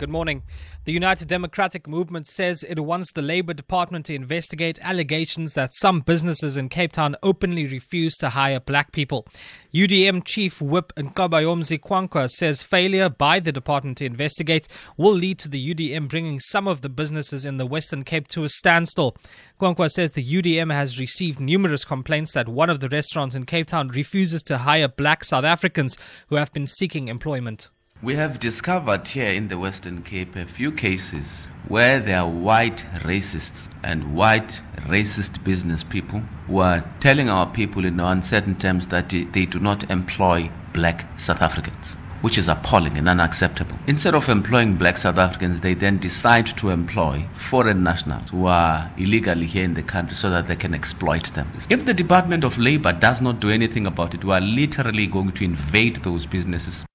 Good morning. The United Democratic Movement says it wants the Labour Department to investigate allegations that some businesses in Cape Town openly refuse to hire black people. UDM Chief Whip Nqabayomzi Kwankwa says failure by the department to investigate will lead to the UDM bringing some of the businesses in the Western Cape to a standstill. Kwankwa says the UDM has received numerous complaints that one of the restaurants in Cape Town refuses to hire black South Africans who have been seeking employment. We have discovered here in the Western Cape a few cases where there are white racists and white racist business people who are telling our people in uncertain terms that they do not employ black South Africans. Which is appalling and unacceptable. Instead of employing black South Africans, they then decide to employ foreign nationals who are illegally here in the country so that they can exploit them. If the Department of Labor does not do anything about it, we are literally going to invade those businesses.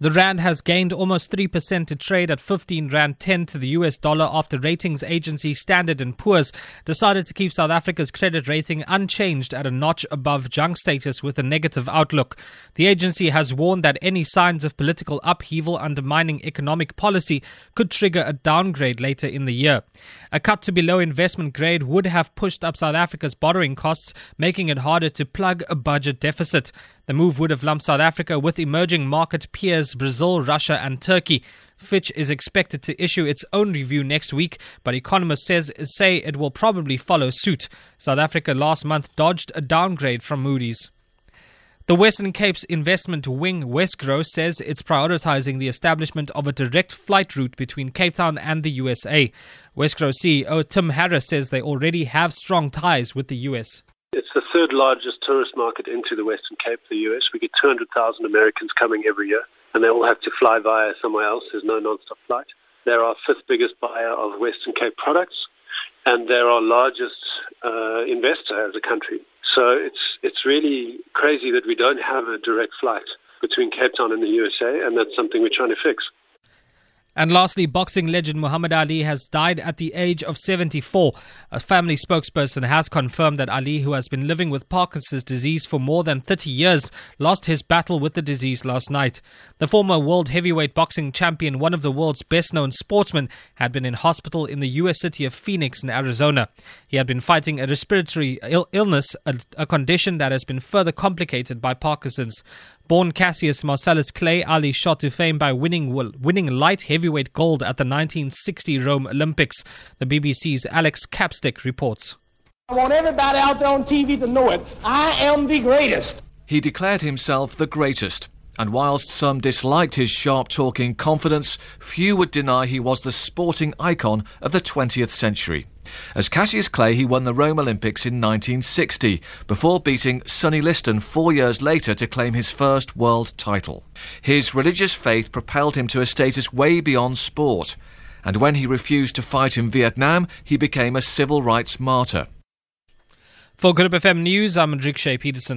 The rand has gained almost 3% to trade at 15 rand 10 to the US dollar after ratings agency Standard & Poor's decided to keep South Africa's credit rating unchanged at a notch above junk status with a negative outlook. The agency has warned that any signs of political upheaval undermining economic policy could trigger a downgrade later in the year. A cut to below investment grade would have pushed up South Africa's borrowing costs, making it harder to plug a budget deficit. The move would have lumped South Africa with emerging market peers Brazil, Russia, and Turkey. Fitch is expected to issue its own review next week, but economists says, say it will probably follow suit. South Africa last month dodged a downgrade from Moody's. The Western Cape's investment wing, Wesgro, says it's prioritizing the establishment of a direct flight route between Cape Town and the USA. Wesgro CEO Tim Harris says they already have strong ties with the US. Third largest tourist market into the Western Cape, the US. We get 200,000 Americans coming every year, and they all have to fly via somewhere else. There's no non-stop flight. They're our fifth biggest buyer of Western Cape products, and they're our largest uh, investor as a country. So it's it's really crazy that we don't have a direct flight between Cape Town and the USA, and that's something we're trying to fix. And lastly, boxing legend Muhammad Ali has died at the age of 74. A family spokesperson has confirmed that Ali, who has been living with Parkinson's disease for more than 30 years, lost his battle with the disease last night. The former world heavyweight boxing champion, one of the world's best known sportsmen, had been in hospital in the U.S. city of Phoenix in Arizona. He had been fighting a respiratory Ill- illness, a condition that has been further complicated by Parkinson's. Born Cassius Marcellus Clay, Ali shot to fame by winning winning light heavyweight gold at the 1960 Rome Olympics. The BBC's Alex Capstick reports. I want everybody out there on TV to know it. I am the greatest. He declared himself the greatest. And whilst some disliked his sharp talking confidence, few would deny he was the sporting icon of the 20th century. As Cassius Clay, he won the Rome Olympics in 1960, before beating Sonny Liston four years later to claim his first world title. His religious faith propelled him to a status way beyond sport, and when he refused to fight in Vietnam, he became a civil rights martyr. For Good FM News, I'm Enrique Peterson.